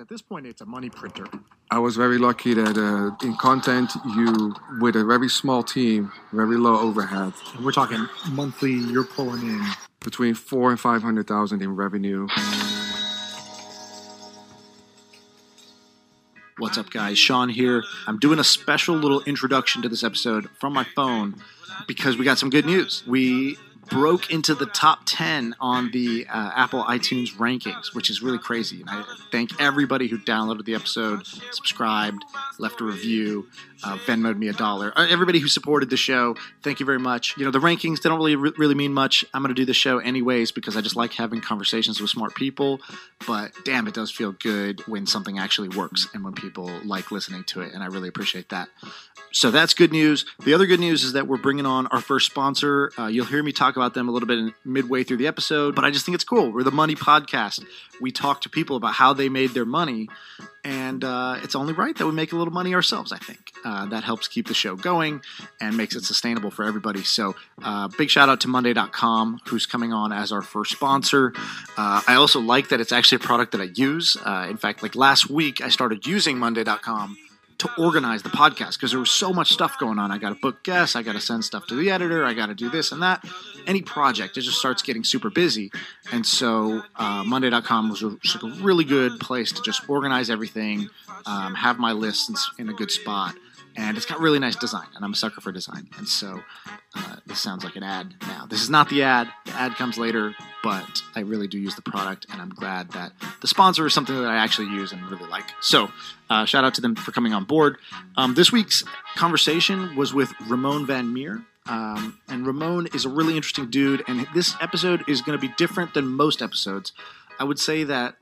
At this point, it's a money printer. I was very lucky that uh, in content, you, with a very small team, very low overhead, And we're talking monthly, you're pulling in. between four and 500,000 in revenue. What's up, guys? Sean here. I'm doing a special little introduction to this episode from my phone because we got some good news. We broke into the top 10 on the uh, Apple iTunes rankings, which is really crazy. And I thank everybody who downloaded the episode, subscribed, left a review, uh, Venmoed me a dollar. Uh, Everybody who supported the show, thank you very much. You know, the rankings, they don't really really mean much. I'm going to do the show anyways because I just like having conversations with smart people. But damn, it does feel good when something actually works and when people like listening to it. And I really appreciate that. So that's good news. The other good news is that we're bringing on our first sponsor. Uh, you'll hear me talk about them a little bit in, midway through the episode, but I just think it's cool. We're the Money Podcast. We talk to people about how they made their money, and uh, it's only right that we make a little money ourselves. I think uh, that helps keep the show going and makes it sustainable for everybody. So, uh, big shout out to Monday.com, who's coming on as our first sponsor. Uh, I also like that it's actually a product that I use. Uh, in fact, like last week, I started using Monday.com to organize the podcast because there was so much stuff going on. I got to book guests, I got to send stuff to the editor, I got to do this and that. Any project, it just starts getting super busy. And so uh, Monday.com was a, just a really good place to just organize everything, um, have my lists in a good spot. And it's got really nice design, and I'm a sucker for design. And so uh, this sounds like an ad now. This is not the ad. The ad comes later, but I really do use the product, and I'm glad that the sponsor is something that I actually use and really like. So, uh, shout out to them for coming on board. Um, this week's conversation was with Ramon Van Meer. Um, and Ramon is a really interesting dude, and this episode is going to be different than most episodes. I would say that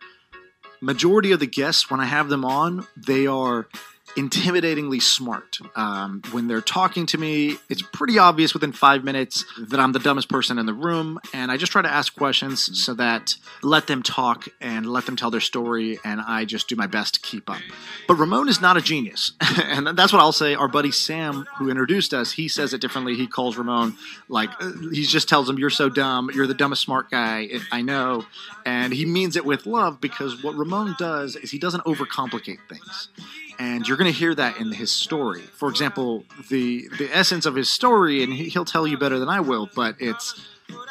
majority of the guests, when I have them on, they are intimidatingly smart. Um, when they're talking to me, it's pretty obvious within five minutes that I'm the dumbest person in the room, and I just try to ask questions so that let them talk and let them tell their story, and I just do my best to keep up. But Ramon is not a genius, and that's what I'll say. Our buddy Sam, who introduced us, he says it differently. He calls Ramon like uh, he just tells him, "You're so dumb. You're the dumbest smart guy I know," and he means it with love because what Ramon does is he doesn't overcomplicate things and you're going to hear that in his story. For example, the the essence of his story, and he, he'll tell you better than I will, but it's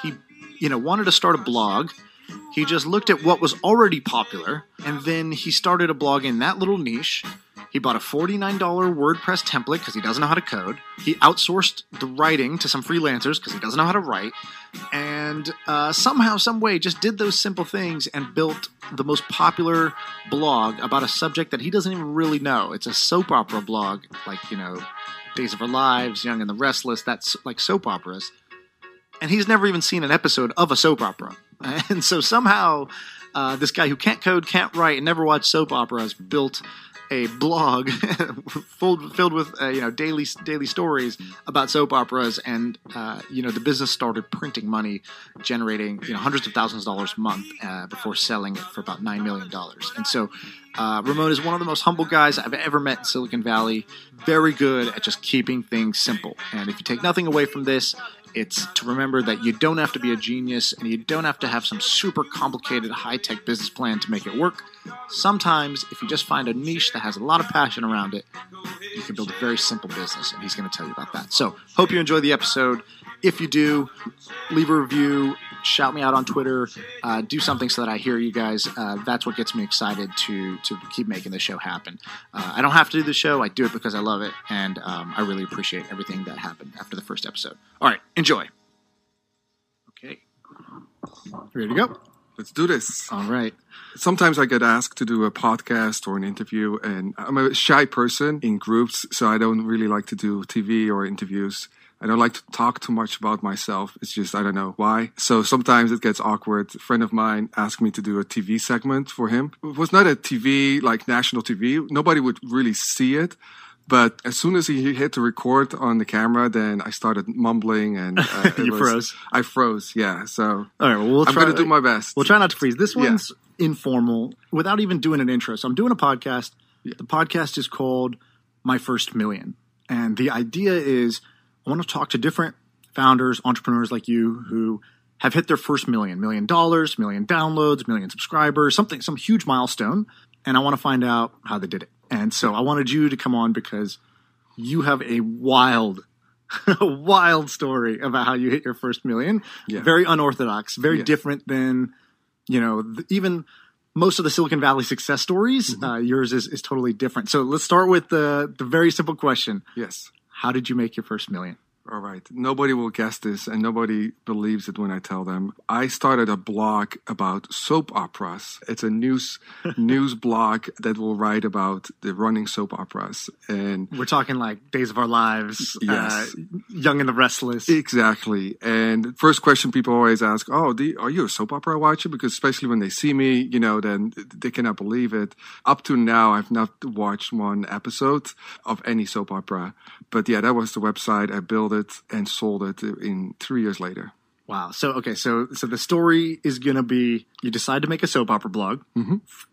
he, you know, wanted to start a blog. He just looked at what was already popular, and then he started a blog in that little niche. He bought a $49 WordPress template because he doesn't know how to code. He outsourced the writing to some freelancers because he doesn't know how to write. And uh, somehow, some way, just did those simple things and built the most popular blog about a subject that he doesn't even really know. It's a soap opera blog, like, you know, Days of Our Lives, Young and the Restless, that's like soap operas. And he's never even seen an episode of a soap opera. And so somehow, uh, this guy who can't code, can't write, and never watched soap operas built a blog full, filled with uh, you know daily daily stories about soap operas, and uh, you know the business started printing money, generating you know hundreds of thousands of dollars a month uh, before selling it for about nine million dollars. And so uh, Ramon is one of the most humble guys I've ever met in Silicon Valley. Very good at just keeping things simple. And if you take nothing away from this, it's to remember that you don't have to be a genius and you don't have to have some super complicated high tech business plan to make it work. Sometimes, if you just find a niche that has a lot of passion around it, you can build a very simple business, and he's going to tell you about that. So, hope you enjoy the episode. If you do, leave a review, shout me out on Twitter, uh, do something so that I hear you guys. Uh, that's what gets me excited to to keep making the show happen. Uh, I don't have to do the show; I do it because I love it, and um, I really appreciate everything that happened after the first episode. All right, enjoy. Okay, ready to go? Let's do this. All right. Sometimes I get asked to do a podcast or an interview, and I'm a shy person in groups, so I don't really like to do TV or interviews. I don't like to talk too much about myself. It's just I don't know why. So sometimes it gets awkward. A friend of mine asked me to do a TV segment for him. It was not a TV like national TV. Nobody would really see it. But as soon as he hit the record on the camera, then I started mumbling and uh, You was- froze. I froze. Yeah. So All right, well, we'll I'm going to do my best. We'll try not to freeze. This Yeah. one's informal without even doing an intro. So I'm doing a podcast. The podcast is called My First Million. And the idea is I want to talk to different founders, entrepreneurs like you who have hit their first million, million dollars, million downloads, million subscribers, something, some huge milestone. And I want to find out how they did it. And so I wanted you to come on because you have a wild, a wild story about how you hit your first million. Yeah. Very unorthodox, very Yeah. different than, you know, th- even most of the Silicon Valley success stories. Mm-hmm. Uh, yours is, is totally different. So let's start with the, the very simple question. yes. How did you make your first million? All right. Nobody will guess this, and nobody believes it when I tell them. I started a blog about soap operas. It's a news news blog that will write about the running soap operas, and We're talking like Days of Our Lives, Yes. uh, Young and the Restless. exactly. And first question people always ask, "Oh, do you- are you a soap opera watcher?" Because especially when they see me, you know, then they cannot believe it. Up to now, I've not watched one episode of any soap opera, but yeah, that was the website. I built it and sold it in three years later. Wow. So okay, so so the story is gonna be you decide to make a soap opera blog.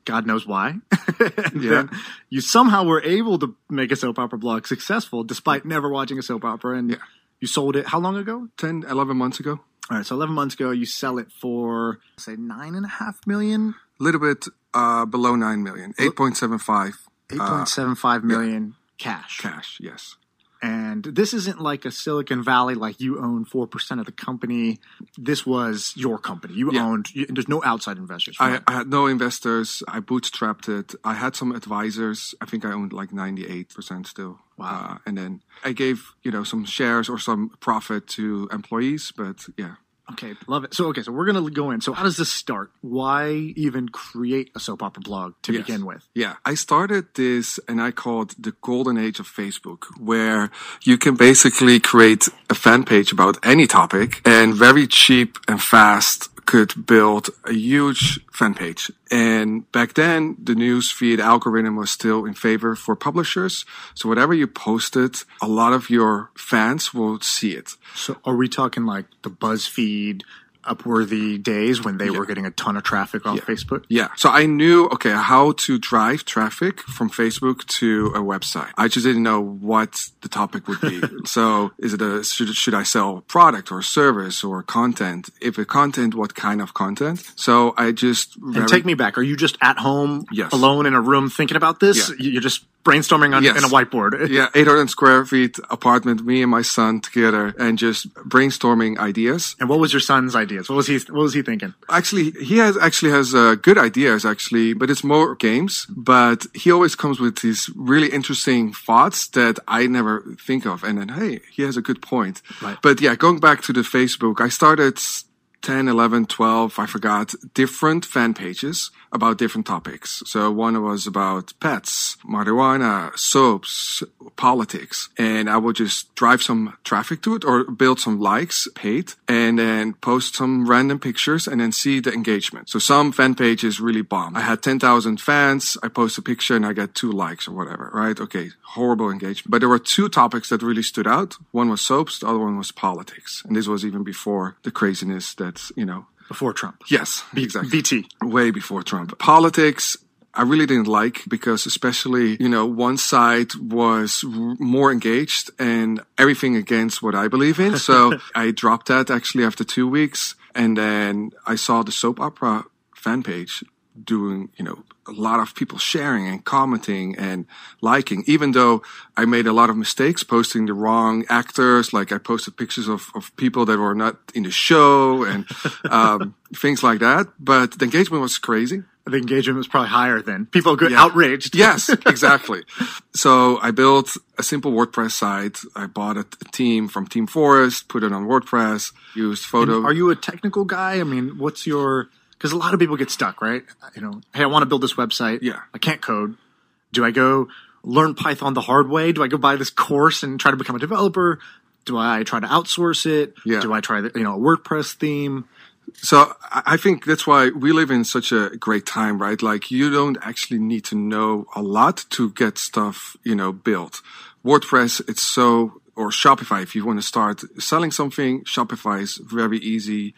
God knows why. and Yeah. you somehow were able to make a soap opera blog successful despite never watching a soap opera and Yeah. you sold it how long ago? 10, 11 months ago. All right, so eleven months ago you sell it for say nine and a half million, A little bit uh, below 9 million, 8.75 eight point seven five million cash. cash, yes. And this isn't like a Silicon Valley, like you own 4% of the company. This was your company. You Yeah. owned, you, there's no outside investors. I. I had no investors. I bootstrapped it. I had some advisors. I think I owned like 98% still. Wow. Uh, and then I gave, you know, some shares or some profit to employees, but yeah. Okay, love it. So, okay, so we're going to go in. So, how does this start? Why even create a soap opera blog to Yes. begin with? Yeah, I started this and I called the golden age of Facebook, where you can basically create a fan page about any topic and very cheap and fast could build a huge fan page. And back then, the news feed algorithm was still in favor for publishers. So whatever you posted, a lot of your fans will see it. So, are we talking like the BuzzFeed, Upworthy days when they were getting a ton of traffic off Facebook? Yeah. So I knew, okay, how to drive traffic from Facebook to a website. I just didn't know what the topic would be. so is it a, should, should I sell a product or a service or content? If a content, what kind of content? So I just, And very- take me back. Are you just at home, Yes. alone in a room thinking about this? Yeah. You- You're just brainstorming on Yes. in a whiteboard. yeah, 800 square feet apartment, me and my son together and just brainstorming ideas. And what was your son's ideas? What was he? What was he thinking? Actually, he has actually has uh, good ideas actually, but it's more games. But he always comes with these really interesting thoughts that I never think of. And then, hey, he has a good point. Right. But yeah, going back to the Facebook, I started 10, 11, 12, I forgot, different fan pages about different topics. So one was about pets, marijuana, soaps, politics. And I would just drive some traffic to it or build some likes, paid, and then post some random pictures and then see the engagement. So some fan pages really bomb. I had 10,000 fans. I post a picture and I get two likes or whatever, right? Okay. Horrible engagement. But there were two topics that really stood out. One was soaps. The other one was politics. And this was even before the craziness that's, you know, Before Trump, yes, exactly BT. way before Trump. Politics, I really didn't like because especially, you know, one side was r- more engaged and everything against what I believe in. So I dropped that actually after two weeks. And then I saw the soap opera fan page doing, you know, a lot of people sharing and commenting and liking, even though I made a lot of mistakes posting the wrong actors. Like I posted pictures of, of people that were not in the show and, um, things like that. But the engagement was crazy. The engagement was probably higher than people get Yeah. outraged. Yes, exactly. so I built a simple WordPress site. I bought a, team from ThemeForest, put it on WordPress, used photo. Are you a technical guy? I mean, what's your? Because a lot of people get stuck, right? You know, hey, I want to build this website. Yeah. I can't code. Do I go learn Python the hard way? Do I go buy this course and try to become a developer? Do I try to outsource it? Yeah. Do I try the, you know a WordPress theme? So I I think that's why we live in such a great time, right? Like you don't actually need to know a lot to get stuff, you know, built. WordPress, it's so, or Shopify, if you want to start selling something, Shopify is very easy.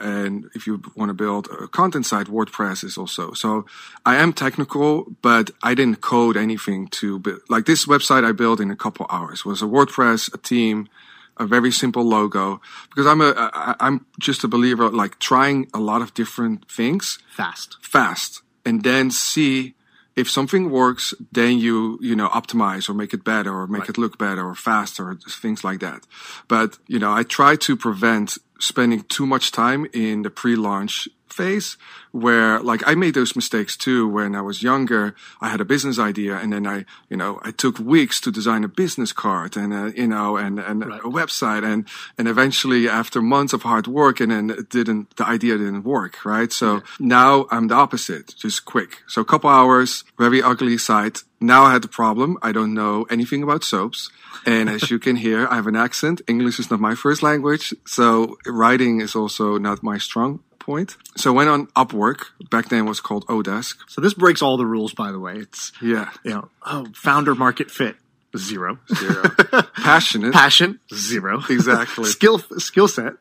And if you want to build a content site, WordPress is also. So I am technical, but I didn't code anything to build. Like this website I built in a couple hours was a WordPress, a team, a very simple logo because I'm a I, I'm just a believer like trying a lot of different things Fast. fast and then see if something works then you you know optimize or make it better or make it look better or faster things like that. But you know I try to prevent spending too much time in the pre-launch phase where like I made those mistakes too when I was younger. I had a business idea and then I, you know, I took weeks to design a business card and, uh, you know, and, and Right. a website and, and eventually after months of hard work and then it didn't, the idea didn't work. Right. So now I'm the opposite, just quick. So a couple hours, very ugly site. Now I had the problem. I don't know anything about soaps. And as you can hear, I have an accent. English is not my first language. So writing is also not my strong point. So I went on Upwork. Back then it was called oDesk. So this breaks all the rules, by the way. It's Yeah. you know, oh, founder market fit zero, Zero. Passionate. passion zero, Exactly. skill skill set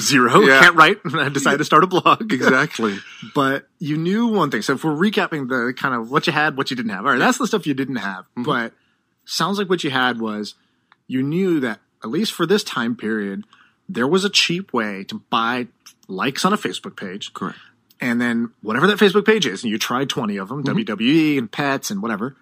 zero. Yeah. Can't write. I decided to start a blog. exactly. But you knew one thing. So if we're recapping the kind of what you had, what you didn't have. All right, that's the stuff you didn't have. Mm-hmm. But sounds like what you had was you knew that at least for this time period, there was a cheap way to buy likes on a Facebook page. Correct. And then whatever that Facebook page is, and you try 20 of them, mm-hmm. WWE and pets and whatever,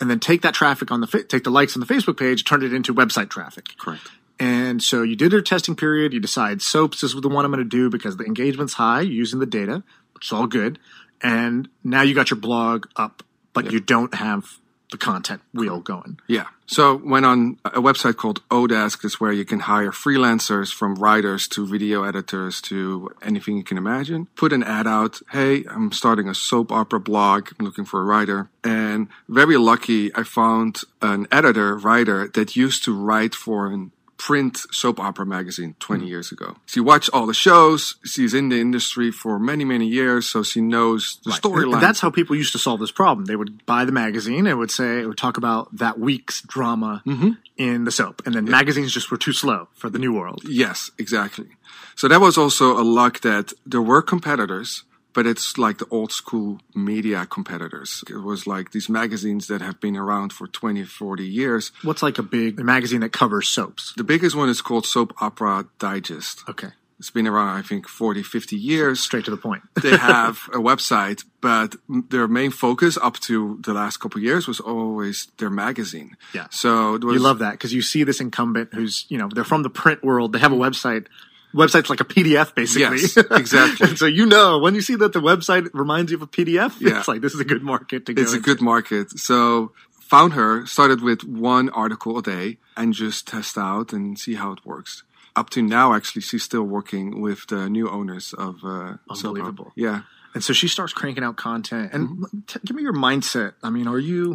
and then take that traffic on the, fa- take the likes on the Facebook page, turn it into website traffic. Correct. And so you did your testing period. You decide soaps is the one I'm going to do because the engagement's high using the data, which is all good. And now you got your blog up, but you don't have the content wheel going. Yeah. So went on a website called oDesk. Is where you can hire freelancers from writers to video editors to anything you can imagine. Put an ad out. Hey, I'm starting a soap opera blog. I'm looking for a writer. And very lucky, I found an editor writer that used to write for an print soap opera magazine 20 hmm. years ago. She watched all the shows. She's in the industry for many, many years. So she knows the storyline. And That's how people used to solve this problem. They would buy the magazine. It would say it would talk about that week's drama mm-hmm. in the soap, and then magazines just were too slow for the new world. Yes, exactly. So that was also a luck that there were competitors, but it's like the old school media competitors. It was like these magazines that have been around for 20, 40 years. What's like a big magazine that covers soaps? The biggest one is called Soap Opera Digest. Okay, It's been around, I think, 40, 50 years. straight to the point. they have a website, but their main focus up to the last couple of years was always their magazine. Yeah. So it was, You love that because you see this incumbent who's, you know, they're from the print world. They have a website. Website's like a PDF, basically. Yes, exactly. so you know when you see that the website reminds you of a PDF, Yeah. it's like this is a good market to go. it's a good market. So found her, started with one article a day and just test out and see how it works. Up to now, actually, she's still working with the new owners of uh. Unbelievable. Yeah. And so she starts cranking out content. And Mm-hmm. t- give me your mindset. I mean, are you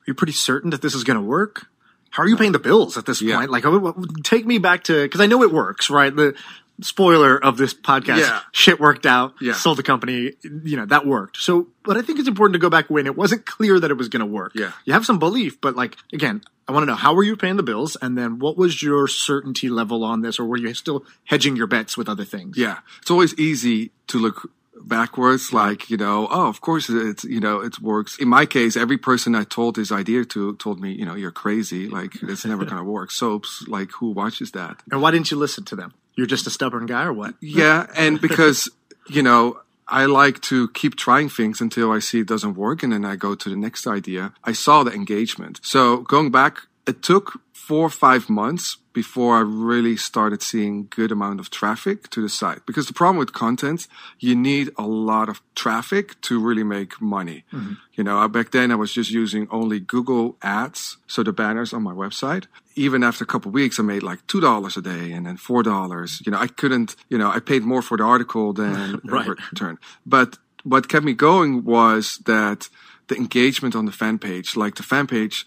are you pretty certain that this is going to work? How are you paying the bills at this Yeah. point? Like, take me back to because I know it works, right? The spoiler of this podcast, Yeah. shit worked out. Yeah. sold the company. You know that worked. So, but I think it's important to go back when it wasn't clear that it was going to work. Yeah. you have some belief, but like again. I want to know how were you paying the bills, and then what was your certainty level on this, or were you still hedging your bets with other things? Yeah. It's always easy to look backwards, like, you know, oh, of course it's, you know, it works. In my case, every person I told this idea to told me, you know, you're crazy. Like, it's never going to work. Soaps, like, who watches that? And why didn't you listen to them? You're just a stubborn guy, or what? Yeah, and because you know I like to keep trying things until I see it doesn't work, and then I go to the next idea. I saw the engagement. So going back, it took four or five months before I really started seeing good amount of traffic to the site. Because the problem with content, you need a lot of traffic to really make money. Mm-hmm. You know, back then I was just using only Google ads, so the banners on my website. Even after a couple of weeks, I made like two dollars a day, and then four dollars. You know, I couldn't. You know, I paid more for the article than Right. return. But what kept me going was that the engagement on the fan page, like the fan page,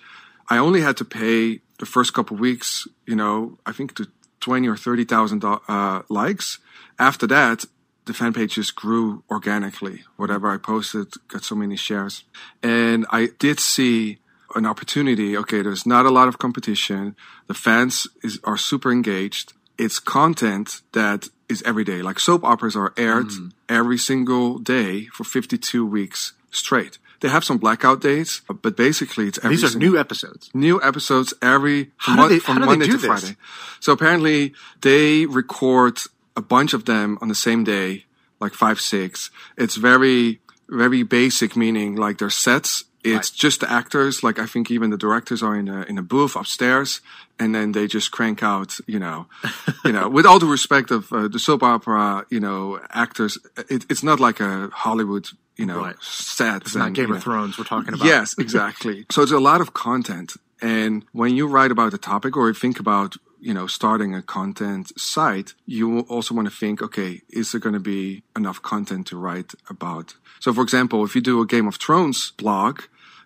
I only had to pay the first couple of weeks, you know, I think to 20 or 30,000 uh, likes. After that, the fan pages grew organically. Whatever I posted got so many shares. And I did see an opportunity. Okay, there's not a lot of competition. The fans is, are super engaged. It's content that is every day. Like soap operas are aired mm. every single day for 52 weeks straight. They have some blackout dates, but basically it's every these are new episodes. New episodes every from, they, from Monday to this? Friday. So apparently they record a bunch of them on the same day, like five six. It's very very basic, meaning like their sets it's right. just the actors. Like I think even the directors are in a in a booth upstairs, and then they just crank out. You know, you know, with all the respect of uh, the soap opera, you know, actors. It, it's not like a Hollywood. You know, right. set. It's and, not Game of know. Thrones we're talking about. Yes, exactly. so it's a lot of content, and when you write about a topic or think about you know starting a content site you also want to think okay is there going to be enough content to write about so for example if you do a game of thrones blog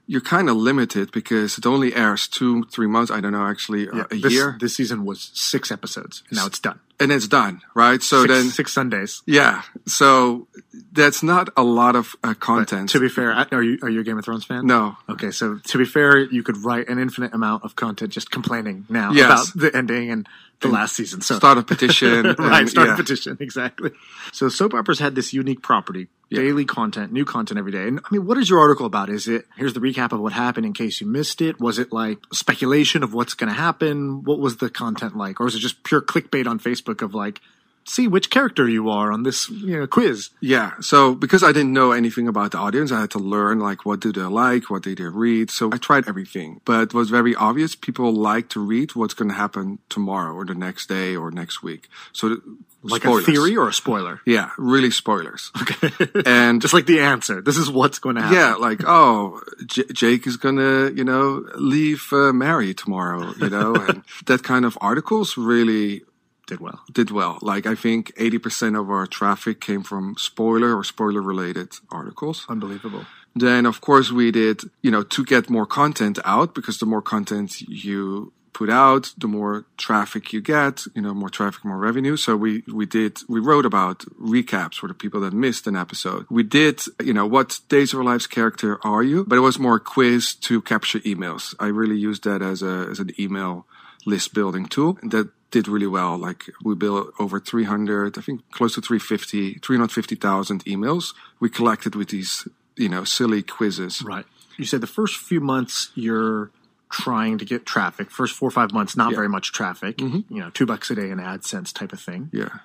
you're kind of limited because it only airs two, three months. I don't know, actually, yeah, a this, year. This season was six episodes, and now it's done. And it's done, right? So six, then six Sundays. Yeah. So that's not a lot of uh, content. But to be fair, are you are you a Game of Thrones fan? No. Okay, so to be fair, you could write an infinite amount of content just complaining now yes. about the ending and the last season. So start a petition, right? Start yeah. a petition, exactly. So soap operas had this unique property: yeah. daily content, new content every day. And I mean, what is your article about? Is it here's the recap of what happened in case you missed it? Was it like speculation of what's going to happen? What was the content like, or is it just pure clickbait on Facebook of like? See which character you are on this you know, quiz. Yeah. So because I didn't know anything about the audience, I had to learn like what do they like, what do they read. So I tried everything, but it was very obvious. People like to read what's going to happen tomorrow or the next day or next week. So like spoilers. a theory or a spoiler? Yeah, really spoilers. Okay. and just like the answer. This is what's going to happen. Yeah, like, oh, J- Jake is going to, you know, leave uh, Mary tomorrow, you know, and that kind of articles really did well. Did well. Like I think 80% of our traffic came from spoiler or spoiler related articles. Unbelievable. Then of course we did, you know, to get more content out because the more content you put out, the more traffic you get, you know, more traffic, more revenue. So we, we did, we wrote about recaps for the people that missed an episode. We did, you know, what Days of Our Lives character are you? But it was more quiz to capture emails. I really used that as a, as an email list building tool that did really well. Like we built over 300, I think close to 350, 350,000 emails we collected with these, you know, silly quizzes. Right. You said the first few months you're trying to get traffic. First four or five months, not yeah. very much traffic. Mm-hmm. You know, two bucks a day in AdSense type of thing. Yeah.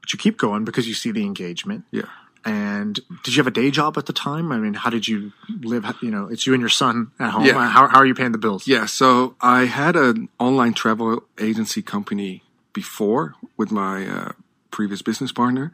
But you keep going because you see the engagement. Yeah. And did you have a day job at the time? I mean, how did you live? You know, it's you and your son at home. Yeah. How, how are you paying the bills? Yeah. So I had an online travel agency company before with my uh, previous business partner,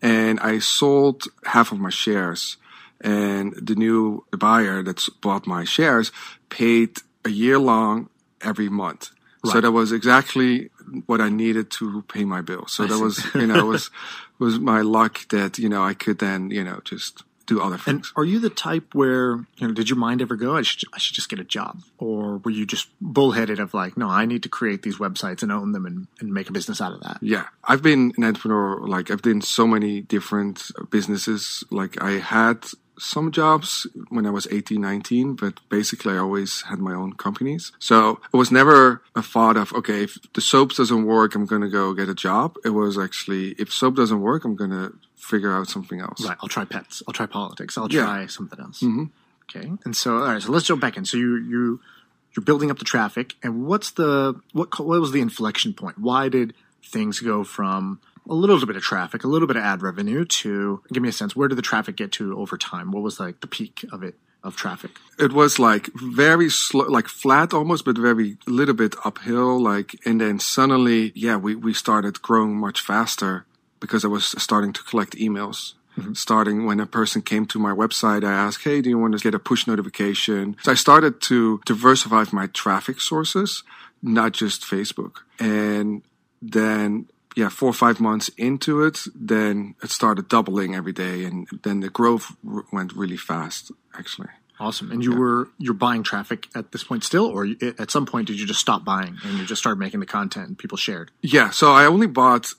and I sold half of my shares. And the new buyer that's bought my shares paid a year long every month. Right. So that was exactly what I needed to pay my bill. So that was, you know, it was was my luck that you know I could then you know just do other things. And are you the type where you know did your mind ever go I should I should just get a job, or were you just bullheaded of like no I need to create these websites and own them and, and make a business out of that? Yeah, I've been an entrepreneur. Like I've done so many different businesses. Like I had some jobs when I was 18, 19, but basically I always had my own companies. So it was never a thought of, okay, if the soaps doesn't work, I'm going to go get a job. It was actually, if soap doesn't work, I'm going to figure out something else. Right. I'll try pets. I'll try politics. I'll try yeah. something else. Mm-hmm. Okay. And so, all right. So let's jump back in. So you, you, you're building up the traffic and what's the, what, what was the inflection point? Why did things go from a little bit of traffic, a little bit of ad revenue to give me a sense. Where did the traffic get to over time? What was like the peak of it? Of traffic, it was like very slow, like flat almost, but very little bit uphill. Like, and then suddenly, yeah, we we started growing much faster because I was starting to collect emails. Mm-hmm. Starting when a person came to my website, I asked, Hey, do you want to get a push notification? So I started to diversify my traffic sources, not just Facebook. And then yeah, four or five months into it, then it started doubling every day, and then the growth r- went really fast, actually. Awesome. And you were you're buying traffic at this point still, or you, at some point did you just stop buying and you just started making the content and people shared? Yeah, so I only bought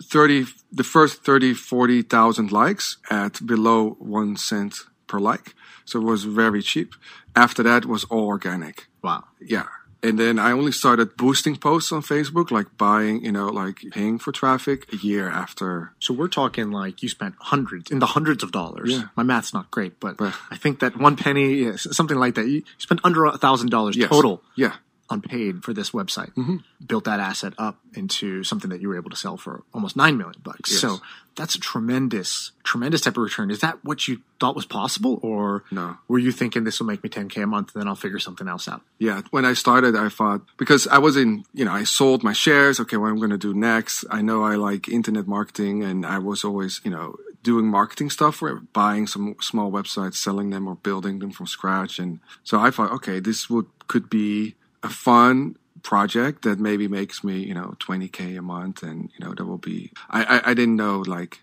30 the first 30 40,000 likes at below 1 cent per like. So it was very cheap. After that was all organic. Wow. Yeah. And then I only started boosting posts on Facebook, like buying, you know, like paying for traffic a year after. So we're talking like you spent hundreds in the hundreds of dollars. Yeah. My math's not great, but Right. I think that one penny, yeah, something like that. You spent under a thousand dollars total Yeah. Unpaid for this website. Mm-hmm. Built that asset up into something that you were able to sell for almost nine million bucks. Yes. So that's a tremendous, tremendous type of return. Is that what you thought was possible, or No. were you thinking this will make me ten k a month, and then I'll figure something else out? Yeah, when I started, I thought because I was in, you know, I sold my shares. Okay, what I'm going to do next? I know I like internet marketing, and I was always, you know, doing marketing stuff, where buying some small websites, selling them, or building them from scratch. And so I thought, okay, this would could be a fun project that maybe makes me, you know, 20k a month, and you know, that will be. I I, I didn't know like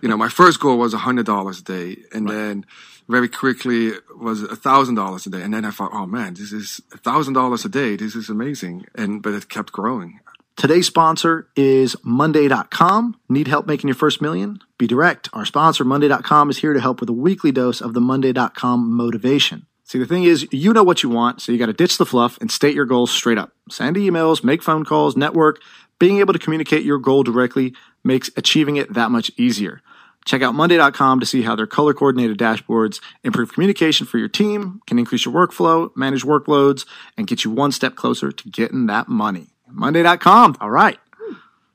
you know, my first goal was a hundred dollars a day, and then very quickly was a thousand dollars a day, and then I thought, oh man, this is a thousand dollars a day. This is amazing, and but it kept growing. Today's sponsor is Monday.com. Need help making your first million? Be direct. Our sponsor, Monday.com, is here to help with a weekly dose of the Monday.com motivation. See, the thing is, you know what you want, so you got to ditch the fluff and state your goals straight up. Send emails, make phone calls, network. Being able to communicate your goal directly makes achieving it that much easier. Check out Monday.com to see how their color coordinated dashboards improve communication for your team, can increase your workflow, manage workloads, and get you one step closer to getting that money. Monday.com. All right.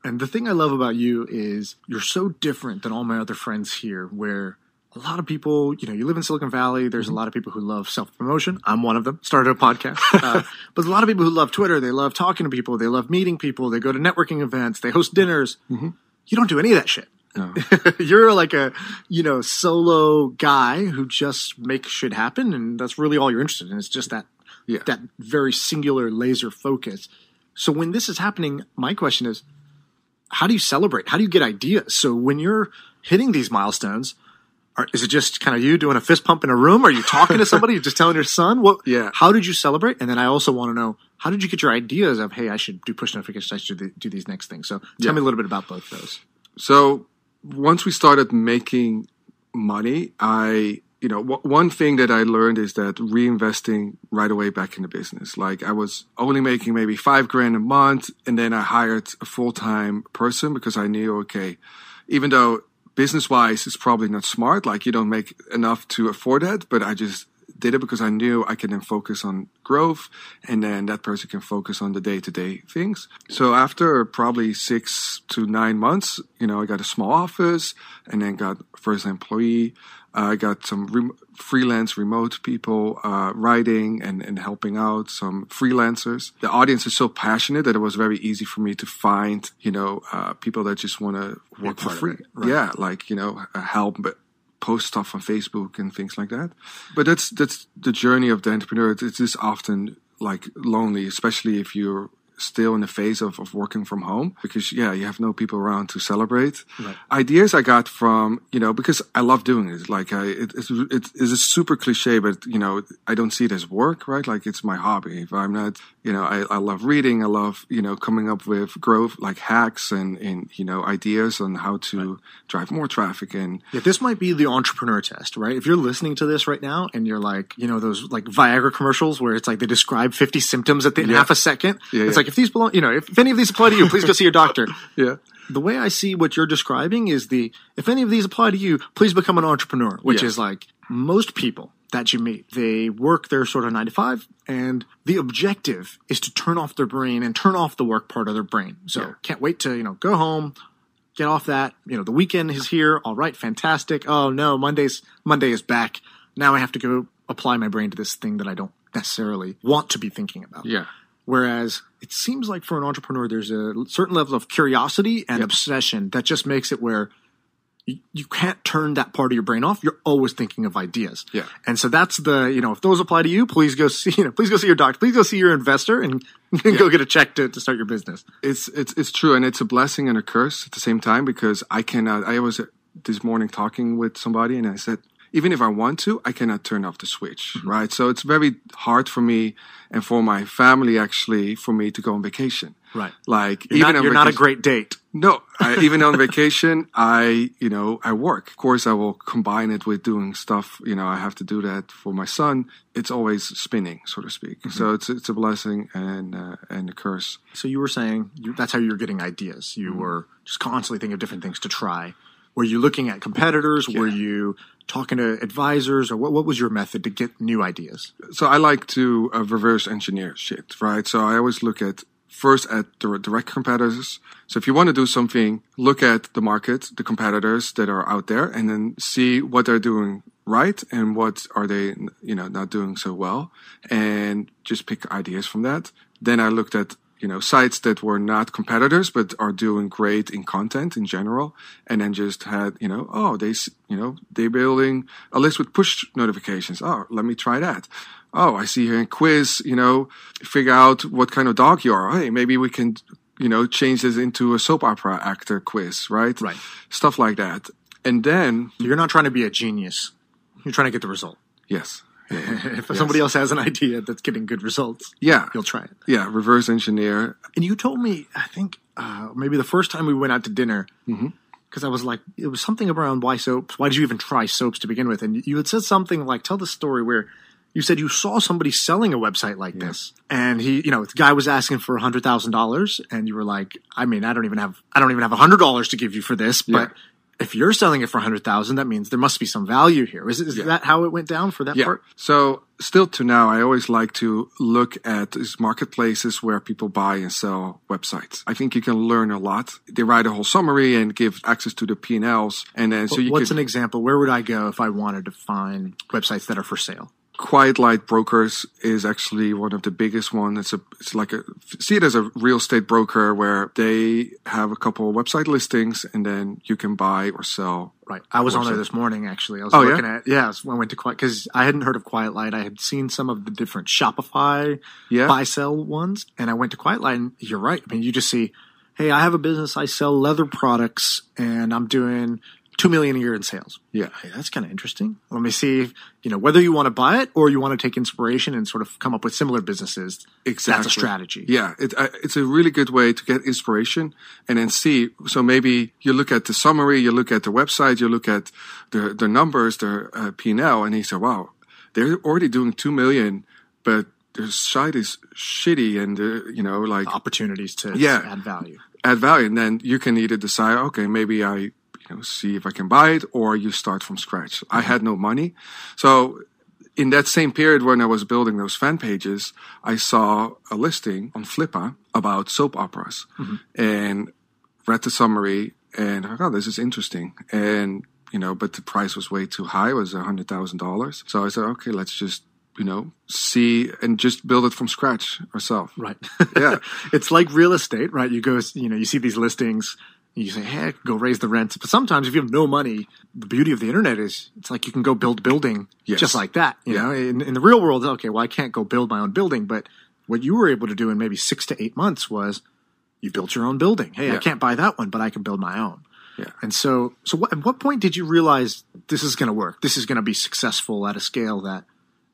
And the thing I love about you is you're so different than all my other friends here, where a lot of people, you know, you live in Silicon Valley. There's a lot of people who love self promotion. I'm one of them. Started a podcast. Uh, but a lot of people who love Twitter. They love talking to people. They love meeting people. They go to networking events. They host dinners. You don't do any of that shit. No. You're like a, you know, solo guy who just makes shit happen, and that's really all you're interested in. It's just that Yeah. that very singular laser focus. So when this is happening, my question is, how do you celebrate? How do you get ideas? So when you're hitting these milestones, are, is it just kind of you doing a fist pump in a room? Are you talking to somebody? You're just telling your son? What? Yeah. How did you celebrate? And then I also want to know how did you get your ideas of hey, I should do push notifications, I should do- do these next things. So tell Yeah. me a little bit about both those. So once we started making money, I, you know, w- one thing that I learned is that reinvesting right away back in the business. Like I was only making maybe five grand a month, and then I hired a full time person because I knew, okay, even though business wise it's probably not smart, like you don't make enough to afford that, but I just did it because I knew I could then focus on growth and then that person can focus on the day to day things. So after probably six to nine months, you know, I got a small office and then got first employee. I got some rem- freelance remote people uh, writing and, and helping out some freelancers. The audience is so passionate that it was very easy for me to find, you know, uh, people that just want to work for free. it, right. Yeah, like, you know, uh, help, but post stuff on Facebook and things like that. But that's that's the journey of the entrepreneur. It is often like lonely, especially if you're still in the phase of, of working from home because yeah you have no people around to celebrate. Ideas i got from you know because i love doing it. Like i it, it's it is a super cliche but you know i don't see it as work right? Like it's my hobby. If i'm not you know i, I love reading i love you know coming up with growth like hacks and and you know ideas on how to drive more traffic and Yeah, this might be the entrepreneur test, right? If you're listening to this right now and you're like, you know, those like Viagra commercials where it's like they describe 50 symptoms at the, in Yeah. half a second. Yeah, it's yeah. like if these belong, you know, if, if any of these apply to you, please go see your doctor. yeah the way I see what you're describing is the if any of these apply to you, please become an entrepreneur, which Yeah. is like most people that you meet, they work their sort of nine to five, and the objective is to turn off their brain and turn off the work part of their brain. So Yeah. can't wait to, you know, go home, get off that. You know, the weekend is here. All right, fantastic. Oh no, Monday's Monday is back. Now I have to go apply my brain to this thing that I don't necessarily want to be thinking about. yeah Whereas it seems like for an entrepreneur, there's a certain level of curiosity and obsession that just makes it where you, you can't turn that part of your brain off. You're always thinking of ideas. Yeah. And so that's the, you know, if those apply to you, please go see, you know, please go see your doctor. Please go see your investor and, and go get a check to, to start your business. it's it's it's true and it's a blessing and a curse at the same time because I cannot I was this morning talking with somebody and I said even if I want to, I cannot turn off the switch, right? So it's very hard for me and for my family actually for me to go on vacation. Right. Like You're, even not, you're not a great date. no, I, even on vacation, I, you know, I work. Of course, I will combine it with doing stuff. You know, I have to do that for my son. It's always spinning, so to speak. So it's it's a blessing and uh, and a curse. So you were saying you, that's how you're getting ideas. You Mm-hmm. were just constantly thinking of different things to try. Were you looking at competitors? Were you talking to advisors, or what? What was your method to get new ideas? So I like to uh, reverse engineer shit, right? So I always look at first at the direct competitors. So if you want to do something, look at the market, the competitors that are out there, and then see what they're doing right and what are they, you know, not doing so well, and just pick ideas from that. Then I looked at you know sites that were not competitors but are doing great in content in general. And then just had you know oh they you know they're building a list with push notifications. Oh let me try that. Oh i see here in quiz you know figure out what kind of dog you are. Hey maybe we can you know change this into a soap opera actor quiz right? Right. stuff like that. And then you're not trying to be a genius. You're trying to get the result. yes if somebody else has an idea that's getting good results, yeah you'll try it. yeah reverse engineer And you told me, I think uh, maybe the first time we went out to dinner, because I was like, it was something around why soaps. Why did you even try soaps to begin with? And you had said something like, tell the story where you said you saw somebody selling a website like this, and he, you know, the guy was asking for a hundred thousand dollars, and you were like, I mean, I don't even have, I don't even have a hundred dollars to give you for this, but. If you're selling it for a hundred thousand, that means there must be some value here. Is, is Yeah. that how it went down for that Yeah. part? So still to now, I always like to look at these marketplaces where people buy and sell websites. I think you can learn a lot. They write a whole summary and give access to the P&Ls. And then so you What's could an example? Where would I go if I wanted to find websites that are for sale? Quiet Light Brokers is actually one of the biggest ones. It's a, it's like a, see it as a real estate broker where they have a couple of website listings and then you can buy or sell. Right. I was on there this morning, actually. I was Oh, yeah? looking at, yeah, I went to Quiet, because I hadn't heard of Quiet Light. I had seen some of the different Shopify Yeah. buy sell ones, and I went to Quiet Light, and you're right. I mean, you just see, hey, I have a business, I sell leather products, and I'm doing two million a year in sales. Yeah. Hey, that's kind of interesting. Let me see, if, you know, whether you want to buy it or you want to take inspiration and sort of come up with similar businesses. Exactly. That's a strategy. Yeah, it, uh, it's a really good way to get inspiration and then see. So maybe you look at the summary, you look at the website, you look at the the numbers, their uh, P and L, and you say, "Wow, they're already doing two million, but their site is shitty, and uh, you know, like Opportunities to Yeah. add value. add value." And then you can either decide, okay, maybe I you know see if I can buy it, or you start from scratch. I had no money, so in that same period when I was building those fan pages, I saw a listing on Flippa about soap operas mm-hmm. and read the summary and I thought, oh, this is interesting. And, you know, but the price was way too high. It was a hundred thousand dollars. So I said, okay, let's just, you know, see and just build it from scratch ourselves. Right. Yeah. it's like real estate, right? You go, you know, you see these listings, you say, "Hey, go raise the rents." But sometimes, if you have no money, the beauty of the internet is it's like you can go build a building Yes. just like that. You Yeah. know, in, in the real world, okay, well, I can't go build my own building, but what you were able to do in maybe six to eight months was you built your own building. Hey, I can't buy that one, but I can build my own. Yeah. And so, so what, at what point did you realize this is going to work? This is going to be successful at a scale that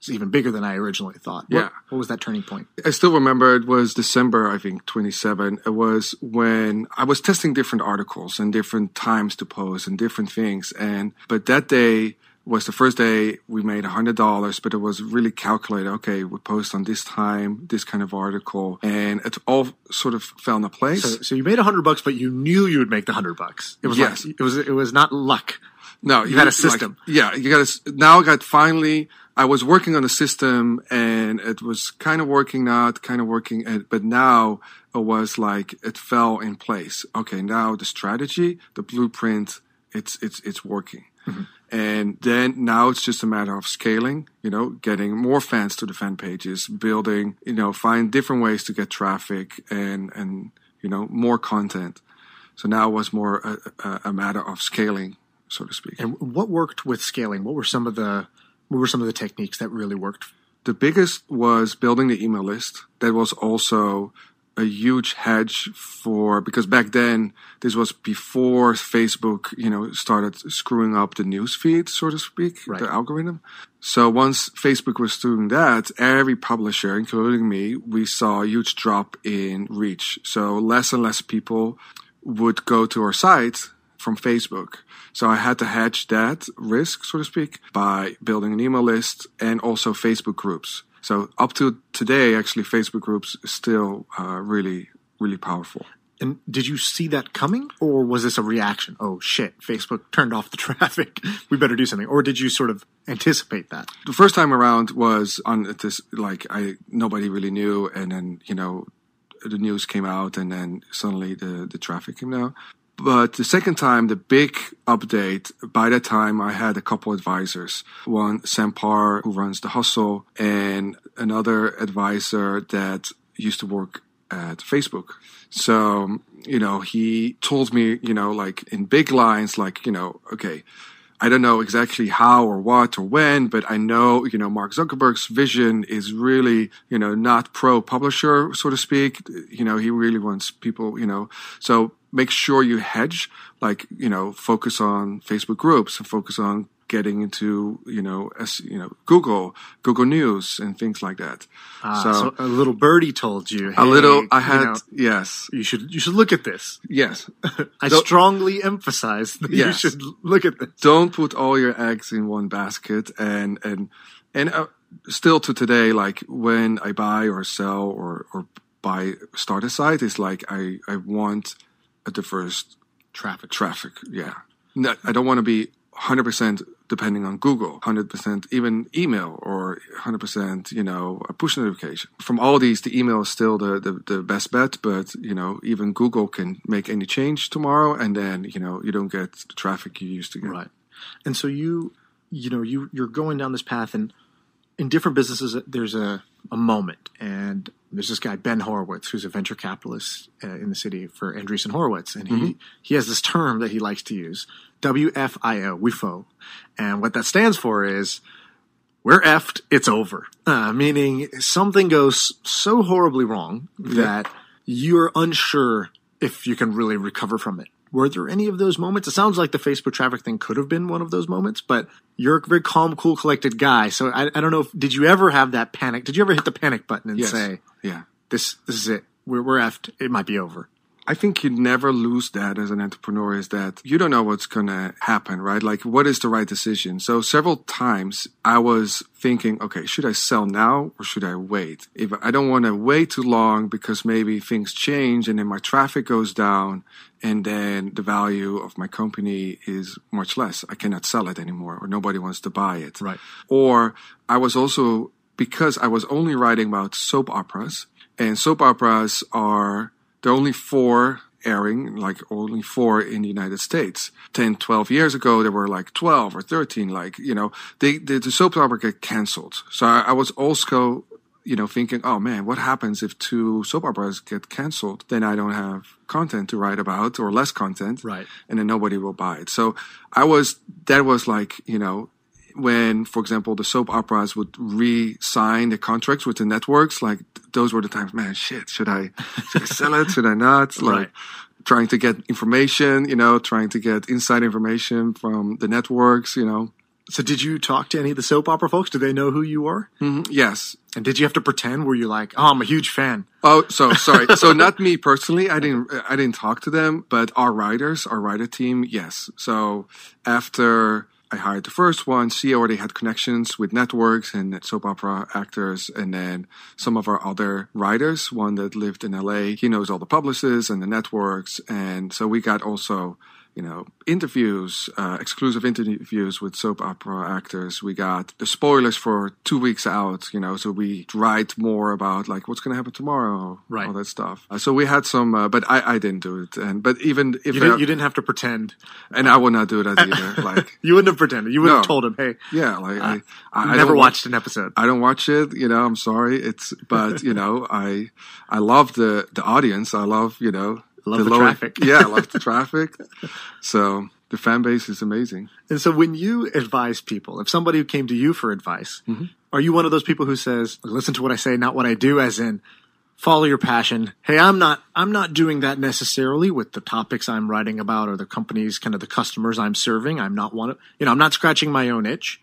is even bigger than I originally thought. What, Yeah. What was that turning point? I still remember it was December, I think, 27. It was when I was testing different articles and different times to post and different things. And, but that day was the first day we made $100, but it was really calculated. Okay, we post on this time, this kind of article. And it all sort of fell into place. So, so you made a hundred bucks, but you knew you would make the hundred bucks. It was Yes. like, it was it was not luck. No, You had a system. yeah, you got to. Now I got finally. I was working on a system, and it was kind of working, not kind of working. But now it was like it fell in place. Okay, now the strategy, the blueprint, it's it's it's working. Mm-hmm. And then now it's just a matter of scaling, you know, getting more fans to the fan pages, building, you know, find different ways to get traffic and, and, you know, more content. So now it was more a, a, a matter of scaling, so to speak. And what worked with scaling? What were some of the what were some of the techniques that really worked? The biggest was building the email list. That was also a huge hedge for because back then this was before Facebook, you know, started screwing up the news feed, so to speak, Right. the algorithm. So once Facebook was doing that, every publisher, including me, we saw a huge drop in reach. So less and less people would go to our site from Facebook. So I had to hedge that risk, so to speak, by building an email list and also Facebook groups. So up to today, actually, Facebook groups is still uh, really, really powerful. And did you see that coming, or was this a reaction? Oh shit! Facebook turned off the traffic. we better do something. Or did you sort of anticipate that? The first time around was on this, like I nobody really knew, and then you know the news came out, and then suddenly the the traffic came down. But the second time, the big update, by that time I had a couple advisors. One, Sam Parr, who runs The Hustle, and another advisor that used to work at Facebook. So, you know, he told me, you know, like in big lines, like, you know, okay, I don't know exactly how or what or when, but I know, you know, Mark Zuckerberg's vision is really, you know, not pro publisher, so to speak. You know, he really wants people, you know, so make sure you hedge, like, you know, focus on Facebook groups and focus on getting into, you know, as, you know, Google, Google News and things like that. Ah, so, so, a little birdie told you. a little, "Hey, I you had, know, yes, you should you should look at this. yes. I Don't- strongly emphasize that Yes. you should look at this. don't put all your eggs in one basket and and and uh, still to today like when i buy or sell or or buy start a site it's like i i want a diverse Traffic. traffic yeah no, i don't want to be 100% depending on google 100% even email or 100% you know a push notification from all these the email is still the, the the best bet but you know even google can make any change tomorrow and then you know you don't get the traffic you used to get Right. And so you, you know, you you're going down this path, and in different businesses, there's a a moment, and there's this guy Ben Horowitz, who's a venture capitalist uh, in the city for Andreessen Horowitz, and he he has this term that he likes to use, WFIO, WIFO, and what that stands for is we're effed, it's over. Uh, meaning something goes so horribly wrong that you're unsure if you can really recover from it. Were there any of those moments? It sounds like the Facebook traffic thing could have been one of those moments, but you're a very calm, cool, collected guy. So I, I don't know if did you ever have that panic? Did you ever hit the panic button and Yes. say, yeah "This, this is it. We're, we're effed. It might be over." I think you never lose that as an entrepreneur is that you don't know what's going to happen, right? Like, what is the right decision? So several times I was thinking, okay, should I sell now or should I wait? If I don't want to wait too long because maybe things change and then my traffic goes down and then the value of my company is much less. I cannot sell it anymore or nobody wants to buy it. Right. Or I was also, because I was only writing about soap operas and soap operas are, there are only four airing, like only four in the United States. 10, 12 years ago, there were like 12 or 13, like, you know, they, the, the soap opera get canceled. So I, I was also, you know, thinking, oh man, what happens if two soap operas get canceled? Then I don't have content to write about or less content. Right. And then nobody will buy it. So I was, that was like, you know, when, for example, the soap operas would re-sign the contracts with the networks, like those were the times, man, shit, should I, should I sell it? Should I not? Like Right. trying to get information, you know, trying to get inside information from the networks, you know. So did you talk to any of the soap opera folks? Do they know who you are? Mhm, Yes. And did you have to pretend? Were you like, "Oh, I'm a huge fan"? Oh, so sorry. so not me personally. I didn't. I didn't talk to them, but our writers, our writer team, yes. So after I hired the first one, she already had connections with networks and soap opera actors, and then some of our other writers. One that lived in LA, he knows all the publicists and the networks, and so we got also. You know, interviews, uh, exclusive interviews with soap opera actors. We got the spoilers for two weeks out, you know, so we write more about like what's going to happen tomorrow, Right. all that stuff. Uh, so we had some, uh, but I, I didn't do it. And but even if You didn't, you didn't have to pretend. and I will not do that either. like You wouldn't have pretended. You would have told him, "Hey, yeah, like I, I, I never watched an episode." I don't watch it. You know, I'm sorry. It's but you know, I I love the the audience. I love you know Love the traffic. yeah, I love the traffic. So the fan base is amazing. And so when you advise people, if somebody came to you for advice, Mm-hmm. are you one of those people who says, listen to what I say, not what I do, as in, follow your passion. Hey, I'm not I'm not doing that necessarily with the topics I'm writing about or the companies, kind of the customers I'm serving. I'm not one of you know I'm not scratching my own itch.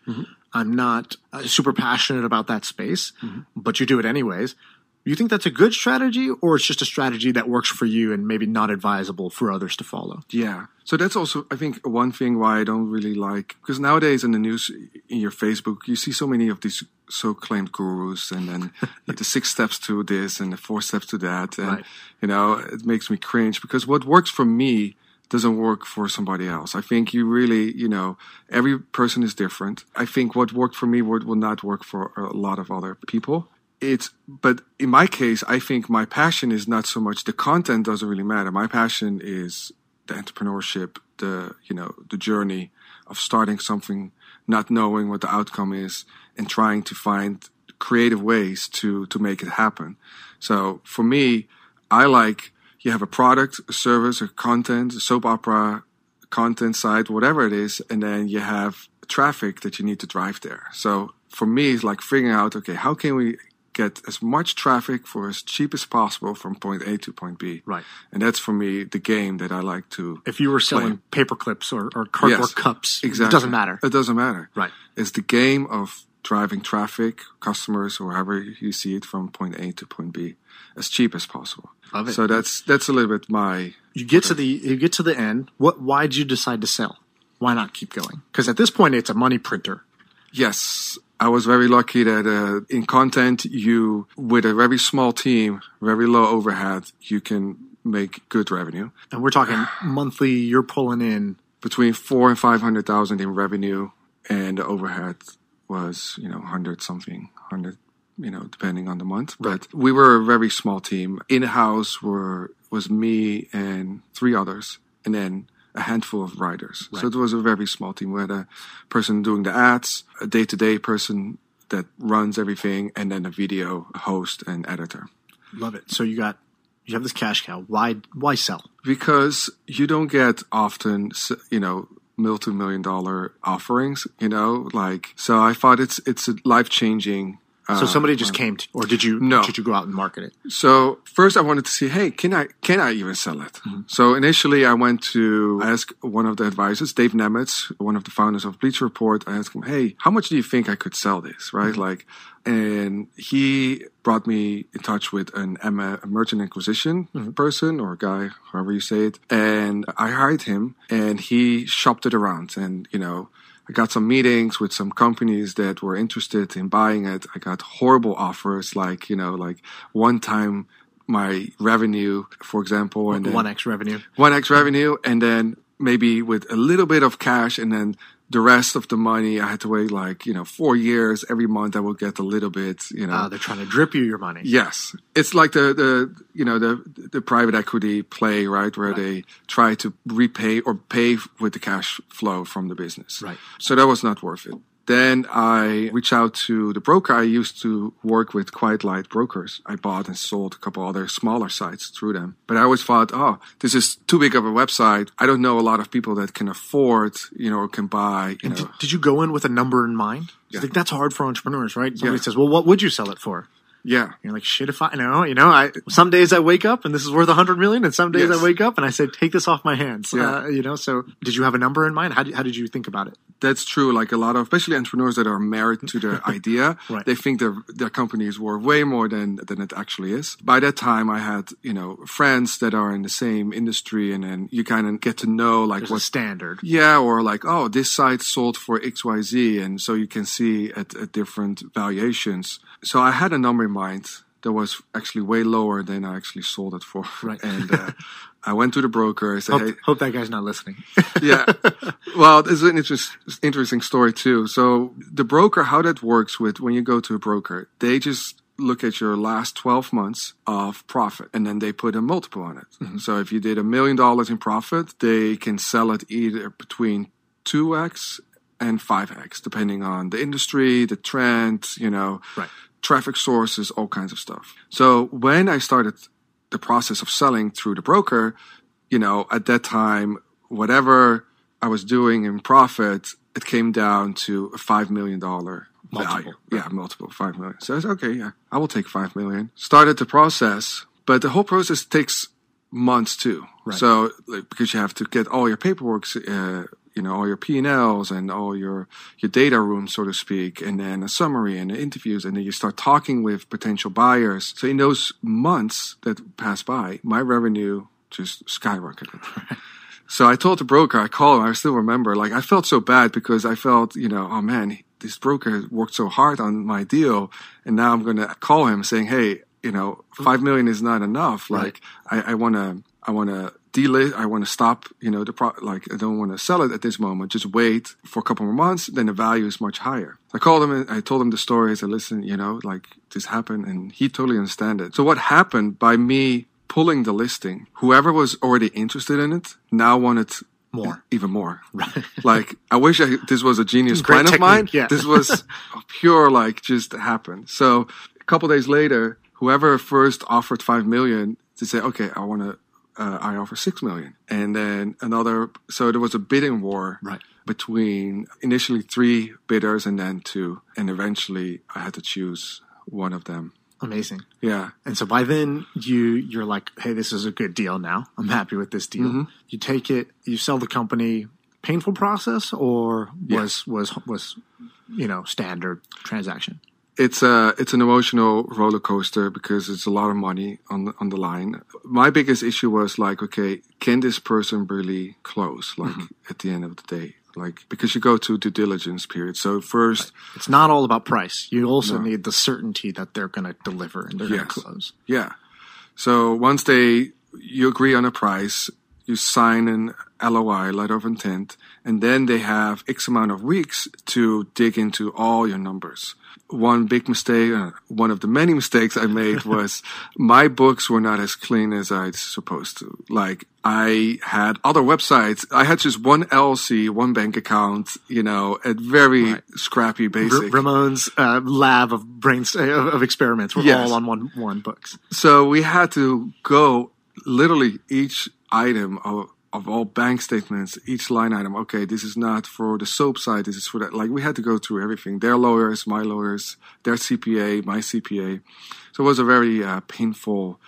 I'm not uh, super passionate about that space, but you do it anyways. You think that's a good strategy, or it's just a strategy that works for you and maybe not advisable for others to follow? Yeah. So that's also, I think, one thing why I don't really like, because nowadays in the news, in your Facebook, you see so many of these so claimed gurus and then the six steps to this and the four steps to that. And, Right. you know, it makes me cringe because what works for me doesn't work for somebody else. I think you really, you know, every person is different. I think what worked for me would, will not work for a lot of other people. It's, but in my case, I think my passion is not so much the content doesn't really matter. My passion is the entrepreneurship, the, you know, the journey of starting something, not knowing what the outcome is and trying to find creative ways to, to make it happen. So for me, I like you have a product, a service, a content, a soap opera, content site, whatever it is, and then you have traffic that you need to drive there. So for me, it's like figuring out, okay, how can we get as much traffic for as cheap as possible from point A to point B? Right. And that's for me the game that I like to. If you were selling paper clips or, or cardboard Yes, cups, Exactly. it doesn't matter. It doesn't matter. Right. It's the game of driving traffic, customers, or however you see it from point A to point B as cheap as possible. Love it. So that's that's a little bit my You get to the you get to the end. What? Why did you decide to sell? Why not keep going? Because at this point, it's a money printer. Yes, I was very lucky that uh, in content, you with a very small team, very low overhead, you can make good revenue. And we're talking monthly. You're pulling in. Between four and five hundred thousand in revenue, and the overhead was you know hundred something, hundred you know depending on the month. But we were a very small team. In house were was me and three others, and then a handful of writers. So it was a very small team. We had a person doing the ads, a day to day person that runs everything, and then a video host and editor. Love it. So you got you have this cash cow. Why why sell? because you don't get often you know multi-million dollar offerings you know like so i thought it's it's a life-changing uh, So um, somebody just came to, or did you? No. Did you go out and market it? so first I wanted to see, hey, can I can I even sell it? Mm-hmm. So initially I went to ask one of the advisors, Dave Nemetz, one of the founders of Bleacher Report. I asked him, hey, how much do you think I could sell this? Right, mm-hmm. like, and he brought me in touch with an merchant acquisition mm-hmm. person or guy, however you say it, and I hired him, and he shopped it around, and you know. I got some meetings with some companies that were interested in buying it. I got horrible offers, like you know, like one time my revenue, for example, and One X revenue. one x revenue, and then maybe with a little bit of cash, and then the rest of the money I had to wait like you know four years. Every month I would get a little bit, you know. Uh, they're trying to drip you your money. Yes, it's like the the you know the the private equity play, right, where they try to repay or pay with the cash flow from the business. Right. So that was not worth it. Then I reached out to the broker. I used to work with Quiet Light brokers. I bought and sold a couple other smaller sites through them. But I always thought, oh, this is too big of a website. I don't know a lot of people that can afford, you know, or can buy, you know. Did, did you go in with a number in mind? I think that's hard for entrepreneurs, right? Somebody Yeah. says, "Well, what would you sell it for?" Yeah. You're like, "Shit, if I know, you know, I some days I wake up and this is worth a hundred million, and some days Yes. I wake up and I say, take this off my hands." Yeah. Uh, you know, so did you have a number in mind? How did, how did you think about it? That's true. Like a lot of, especially entrepreneurs that are married to their idea, Right. they think their their company is worth way more than than it actually is. By that time, I had you know friends that are in the same industry, and then you kind of get to know like There's what. standard. Yeah, or like, oh, this site sold for X, Y, Z, and so you can see at, at different valuations. So I had a number in mind that was actually way lower than I actually sold it for. Right. And uh, I went to the broker. I said, Hope, hey, hope that guy's not listening. yeah. Well, it's an interest, interesting story too. So the broker, how that works with when you go to a broker, they just look at your last 12 months of profit and then they put a multiple on it. So if you did a million dollars in profit, they can sell it either between 2x and 5x, depending on the industry, the trend, you know, Right. Traffic sources, all kinds of stuff. So when I started the process of selling through the broker, you know, at that time, whatever I was doing in profit, it came down to a $5 million value. Multiple, Yeah, multiple five million. So I said, okay, yeah, I will take five million. Started the process, but the whole process takes months too. Right. So like, because you have to get all your paperwork, uh, you know, all your P and all your your data room, so to speak, and then a summary and interviews, and then you start talking with potential buyers. So in those months that pass by, my revenue just skyrocketed. So I told the broker, I called him, I still remember, like I felt so bad because I felt, you know, oh man, this broker worked so hard on my deal. And now I'm going to call him saying, Hey, you know, five million is not enough. Like I, I want to, I want to delist, I want to stop, you know, the pro, like I don't want to sell it at this moment. Just wait for a couple more months. Then the value is much higher. I called him and I told him the story. I said, listen, you know, like this happened and he totally understand it. So what happened by me pulling the listing, whoever was already interested in it now wanted More. even more. Right. Like I wish I, this was a genius plan of mine. yeah. This was pure like just happened. So a couple days later, whoever first offered five million to say, okay, I want to, uh, I offer six million, and then another. So there was a bidding war Right. between initially three bidders and then two, and eventually I had to choose one of them. Amazing. Yeah. And so by then you you're like, hey, this is a good deal now. I'm happy with this deal. Mm-hmm. You take it, you sell the company. Painful process or was was was you know standard transaction? It's a it's an emotional roller coaster because it's a lot of money on the, on the line. My biggest issue was like, okay, can this person really close? Like mm-hmm. at the end of the day, like because you go to due diligence period. So first, It's not all about price. You also No. need the certainty that they're going to deliver and they're going to close. yeah. So once they you agree on a price, you sign an LOI, letter of intent, and then they have X amount of weeks to dig into all your numbers. One big mistake, uh, one of the many mistakes I made was my books were not as clean as I'd supposed to. Like I had other websites. I had just one LLC, one bank account, you know, at very scrappy R- basic. Ramon's uh, lab of brains of, of experiments were Yes. all on one one books. So we had to go literally each item of, of all bank statements, each line item. Okay, this is not for the soap side. This is for that. Like we had to go through everything. Their lawyers, my lawyers, their CPA, my CPA. So it was a very uh, painful,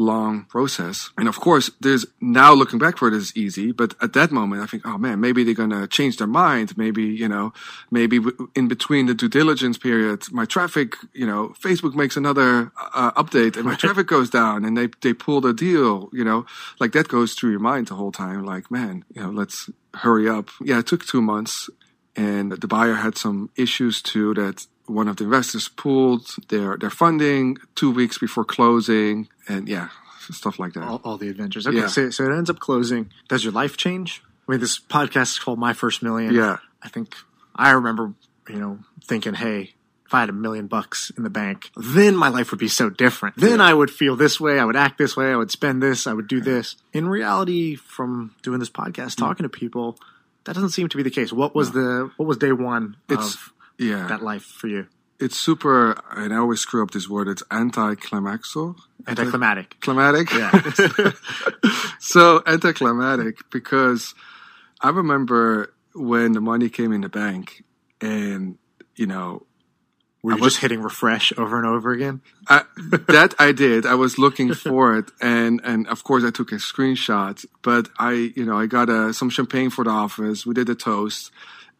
long process. And of course, there's now looking back for it is easy, but at that moment, I think, oh man, maybe they're gonna change their mind. Maybe you know, maybe in between the due diligence period, my traffic, you know, Facebook makes another uh, update and my traffic goes down, and they they pull the deal. You know, like that goes through your mind the whole time. Like, man, you know, let's hurry up. Yeah, it took two months, and the buyer had some issues too that one of the investors pulled their their funding two weeks before closing, and yeah, stuff like that. All, all the adventures. Okay, Yeah. so, so it ends up closing. Does your life change? I mean, this podcast is called My First Million. Yeah. I think I remember, you know, thinking, hey, if I had a million bucks in the bank, then my life would be so different. Then I would feel this way. I would act this way. I would spend this. I would do this. In reality, from doing this podcast, Mm. talking to people, that doesn't seem to be the case. What was the what was day one It's- of Yeah, that life for you? it's super, and I always screw up this word. It's anticlimaxal, Anticlimactic. climatic. Yeah. so anticlimactic because I remember when the money came in the bank, and you know Were you I was- just hitting refresh over and over again? I, that I did. I was looking for it, and and of course I took a screenshot. But I, you know, I got uh some champagne for the office. We did a toast,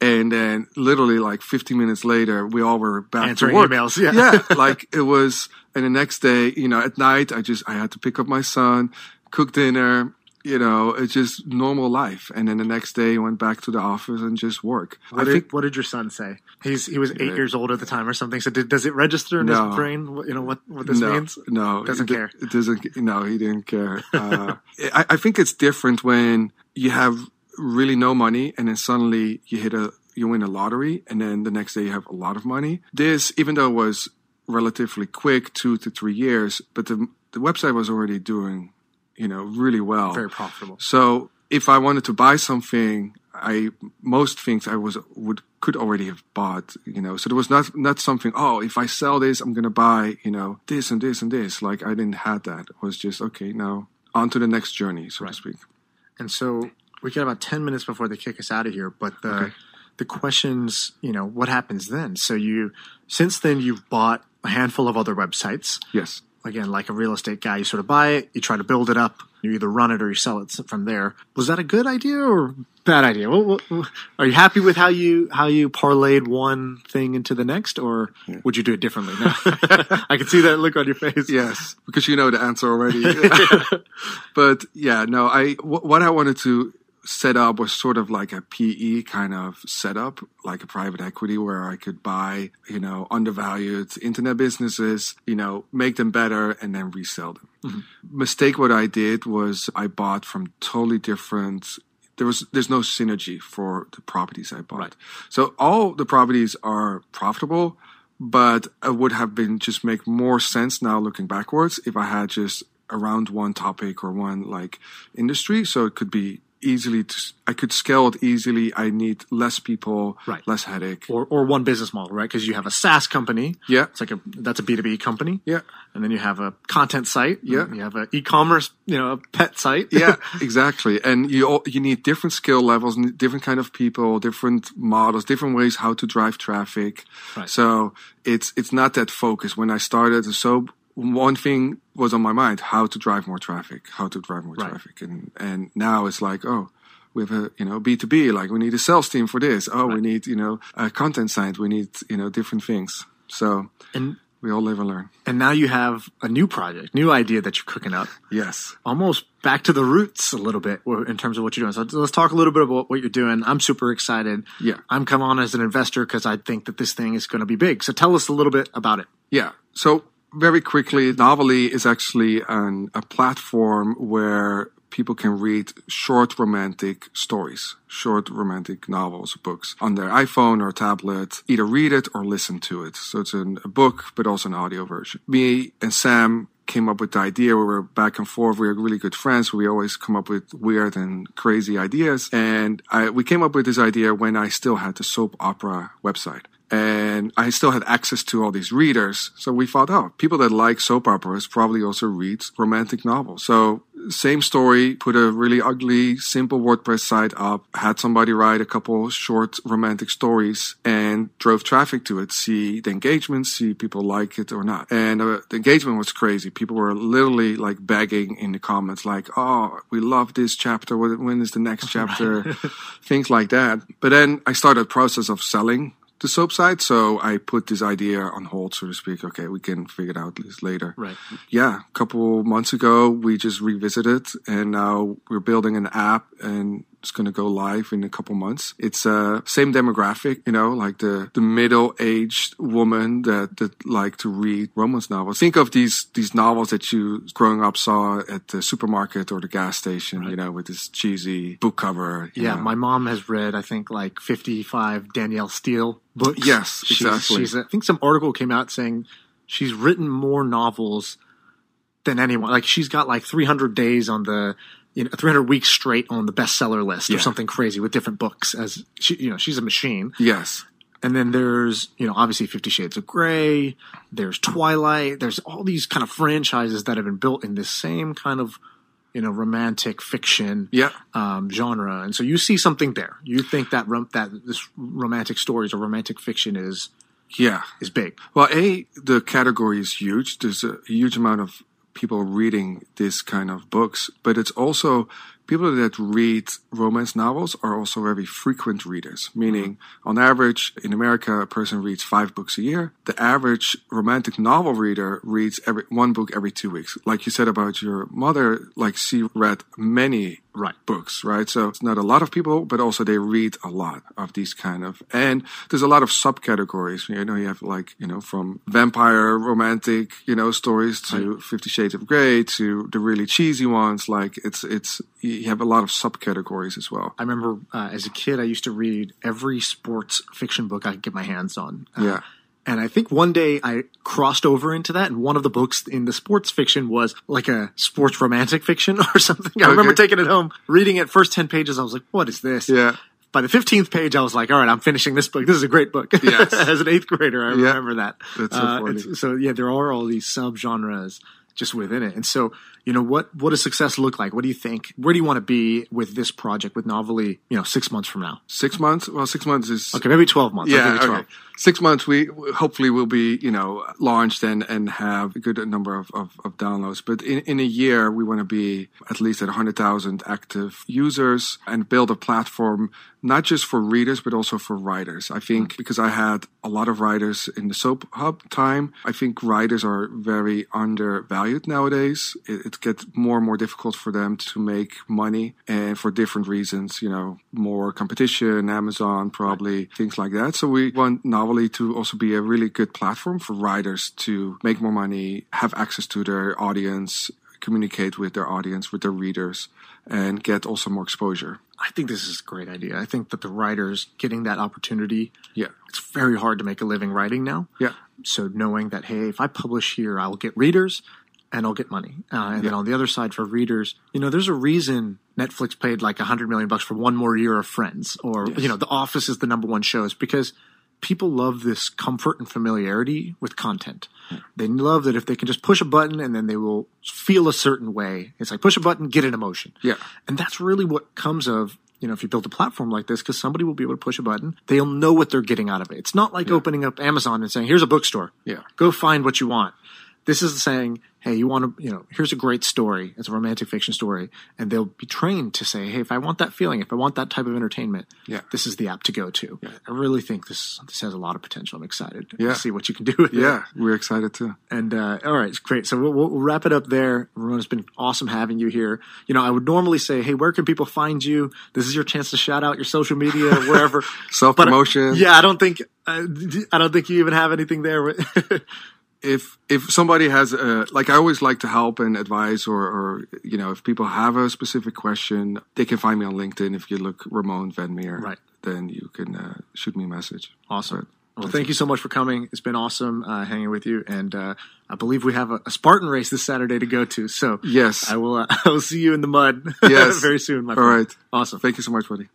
and then literally like 15 minutes later, we all were back Answering to work. emails, yeah. yeah, like it was. And the next day, you know, at night, I just I had to pick up my son, cook dinner. You know, it's just normal life. And then the next day, I went back to the office and just work. What I did, think what did your son say? He's he was eight Yeah. years old at the time or something. So did, does it register in No. his brain? You know what what this no, means? No, Doesn't it, care. It doesn't. No, he didn't care. Uh, I, I think it's different when you have really no money and then suddenly you hit a you win a lottery and then the next day you have a lot of money. This, even though it was relatively quick, two to three years, but the the website was already doing, you know, really well. Very profitable. So if I wanted to buy something, I most things I was would could already have bought, you know. So there was not not something. Oh, if I sell this, I'm gonna buy, you know, this and this and this. Like I didn't have that. It was just okay. Now on to the next journey, so to speak. And so we got about ten minutes before they kick us out of here. But the Okay. the questions, you know, what happens then? So you, since then, you've bought a handful of other websites. Yes. Again, like a real estate guy, you sort of buy it, you try to build it up, you either run it or you sell it from there. Was that a good idea or bad idea? What, what, what- are you happy with how you how you parlayed one thing into the next, or would you do it differently? No. I can see that look on your face. Yes, because you know the answer already. but yeah, no, I what I wanted to set up was sort of like a PE kind of setup, like a private equity where I could buy, you know, undervalued internet businesses, you know, make them better and then resell them. Mm-hmm. Mistake what I did was I bought from totally different there was there's no synergy for the properties I bought. So all the properties are profitable, but it would have been just make more sense now looking backwards if I had just around one topic or one like industry. So it could be easily to, I could scale it easily. I need less people, Right. less headache. Or, or one business model, right? Because you have a SaaS company. Yeah. It's like a that's a B two B company. Yeah. And then you have a content site. Yeah. You have an e commerce, you know, a pet site. yeah, exactly. And you all, you need different skill levels, different kind of people, different models, different ways how to drive traffic. Right. So it's it's not that focused. When I started the soap, one thing was on my mind: how to drive more traffic, how to drive more Right. traffic. And and now it's like, oh, we have a you know B two B. Like we need a sales team for this. Oh, we need you know a content site. We need you know different things. So and we all live and learn. and now you have a new project, new idea that you're cooking up. Yes. almost back to the roots a little bit in terms of what you're doing. So let's talk a little bit about what you're doing. I'm super excited. Yeah. I'm come on as an investor because I think that this thing is going to be big. So tell us a little bit about it. Yeah. So very quickly, Novelly is actually an, a platform where people can read short romantic stories, short romantic novels, books on their iPhone or tablet, either read it or listen to it. So it's an, a book, but also an audio version. Me and Sam came up with the idea. We were back and forth. We were really good friends. We always come up with weird and crazy ideas. And I, we came up with this idea when I still had the soap opera website and I still had access to all these readers. So we thought, oh, people that like soap operas probably also read romantic novels. So same story, put a really ugly, simple WordPress site up, had somebody write a couple short romantic stories and drove traffic to it, see the engagement, see people like it or not. And uh, the engagement was crazy. People were literally like begging in the comments, like, oh, we love this chapter. When when is the next chapter? Things like that. But then I started a process of selling the soap side. So I put this idea on hold, so to speak. Okay, we can figure it out this later. Right. Yeah, a couple months ago, we just revisited, and now we're building an app, and it's going to go live in a couple months. It's uh same demographic, you know, like the the middle aged woman that that like to read romance novels. Think of these these novels that you growing up saw at the supermarket or the gas station, you know, with this cheesy book cover. Yeah. know. My mom has read, I think, like 55 Danielle Steel books. Yes, She's- exactly. She's, I think some article came out saying she's written more novels than anyone. Like she's got like 300 days on the, you know, 300 weeks straight on the bestseller list or something crazy with different books. As she, you know, she's a machine. yes. And then there's, you know, obviously Fifty Shades of Grey. There's Twilight. There's all these kind of franchises that have been built in this same kind of, you know, romantic fiction Yeah. um, genre. And so you see something there. You think that rom- that this romantic stories or romantic fiction is Yeah. is big. Well, A, the category is huge. There's a huge amount of people reading this kind of books, but it's also people that read romance novels are also very frequent readers, meaning mm-hmm. on average in America, a person reads five books a year. The average romantic novel reader reads every one book every two weeks. Like you said about your mother, like she read many Right. books, right? So it's not a lot of people, but also they read a lot of these kind of, and there's a lot of subcategories. You know, you have like, you know, from vampire romantic, you know, stories to Fifty Shades of Grey to the really cheesy ones. Like it's, it's, you have a lot of subcategories as well. I remember uh, as a kid, I used to read every sports fiction book I could get my hands on. Uh, Yeah. And I think one day I crossed over into that, and one of the books in the sports fiction was like a sports romantic fiction or something. I remember taking it home, reading it first 10 pages. I was like, what is this? Yeah. By the 15th page, I was like, all right, I'm finishing this book. This is a great book. Yes. As an eighth grader, I Yeah. remember that. That's so Uh, funny. so, yeah, there are all these subgenres. just within it. And so, you know, what what does success look like? What do you think? Where do you want to be with this project with Novelly? You know, six months from now. Six months? Well, six months is Okay, maybe twelve months. Yeah. give you Okay. Six months. We hopefully will be you know launched and and have a good number of, of, of downloads. But in, in a year, we want to be at least at hundred thousand active users and build a platform not just for readers but also for writers. I think mm. because I had a lot of writers in the Soap Hub time, I think writers are very undervalued nowadays. It, it gets more and more difficult for them to make money, and for different reasons. You know, more competition, Amazon, probably things like that. So we want Novelly to also be a really good platform for writers to make more money, have access to their audience, communicate with their audience, with their readers, and get also more exposure. I think this is a great idea. I think that the writers getting that opportunity, Yeah. it's very hard to make a living writing now. Yeah. So knowing that, hey, if I publish here, I'll get readers and I'll get money. Uh, and then on the other side for readers, you know, there's a reason Netflix paid like a hundred million bucks for one more year of Friends, or Yes. you know, The Office is the number one show. Is because people love this comfort and familiarity with content. They love that if they can just push a button and then they will feel a certain way. It's like push a button, get an emotion. Yeah. And that's really what comes of, you know, if you build a platform like this, because somebody will be able to push a button, they'll know what they're getting out of it. It's not like opening up Amazon and saying, here's a bookstore. Yeah. Go find what you want. This is saying, hey, you want to, you know, here's a great story. It's a romantic fiction story. And they'll be trained to say, hey, if I want that feeling, if I want that type of entertainment, Yeah. this is the app to go to. I really think this this has a lot of potential. I'm excited Yeah. to see what you can do with it. Yeah. We're excited too. And uh, all right, great. So we'll, we'll wrap it up there. Ramon, it's been awesome having you here. You know, I would normally say, hey, where can people find you? This is your chance to shout out your social media, wherever. Self promotion. yeah, I don't think uh, I don't think you even have anything there. if if somebody has a like I always like to help and advise or or you know if people have a specific question they can find me on LinkedIn if you look Ramon Van Meer Right. then you can uh, shoot me a message awesome. Well, thank you so much for coming. It's been awesome uh, hanging with you, and uh, I believe we have a, a Spartan race this Saturday to go to. So yes I will. Uh, I will see you in the mud. Yes. very soon. My all friend. right Awesome. thank you so much buddy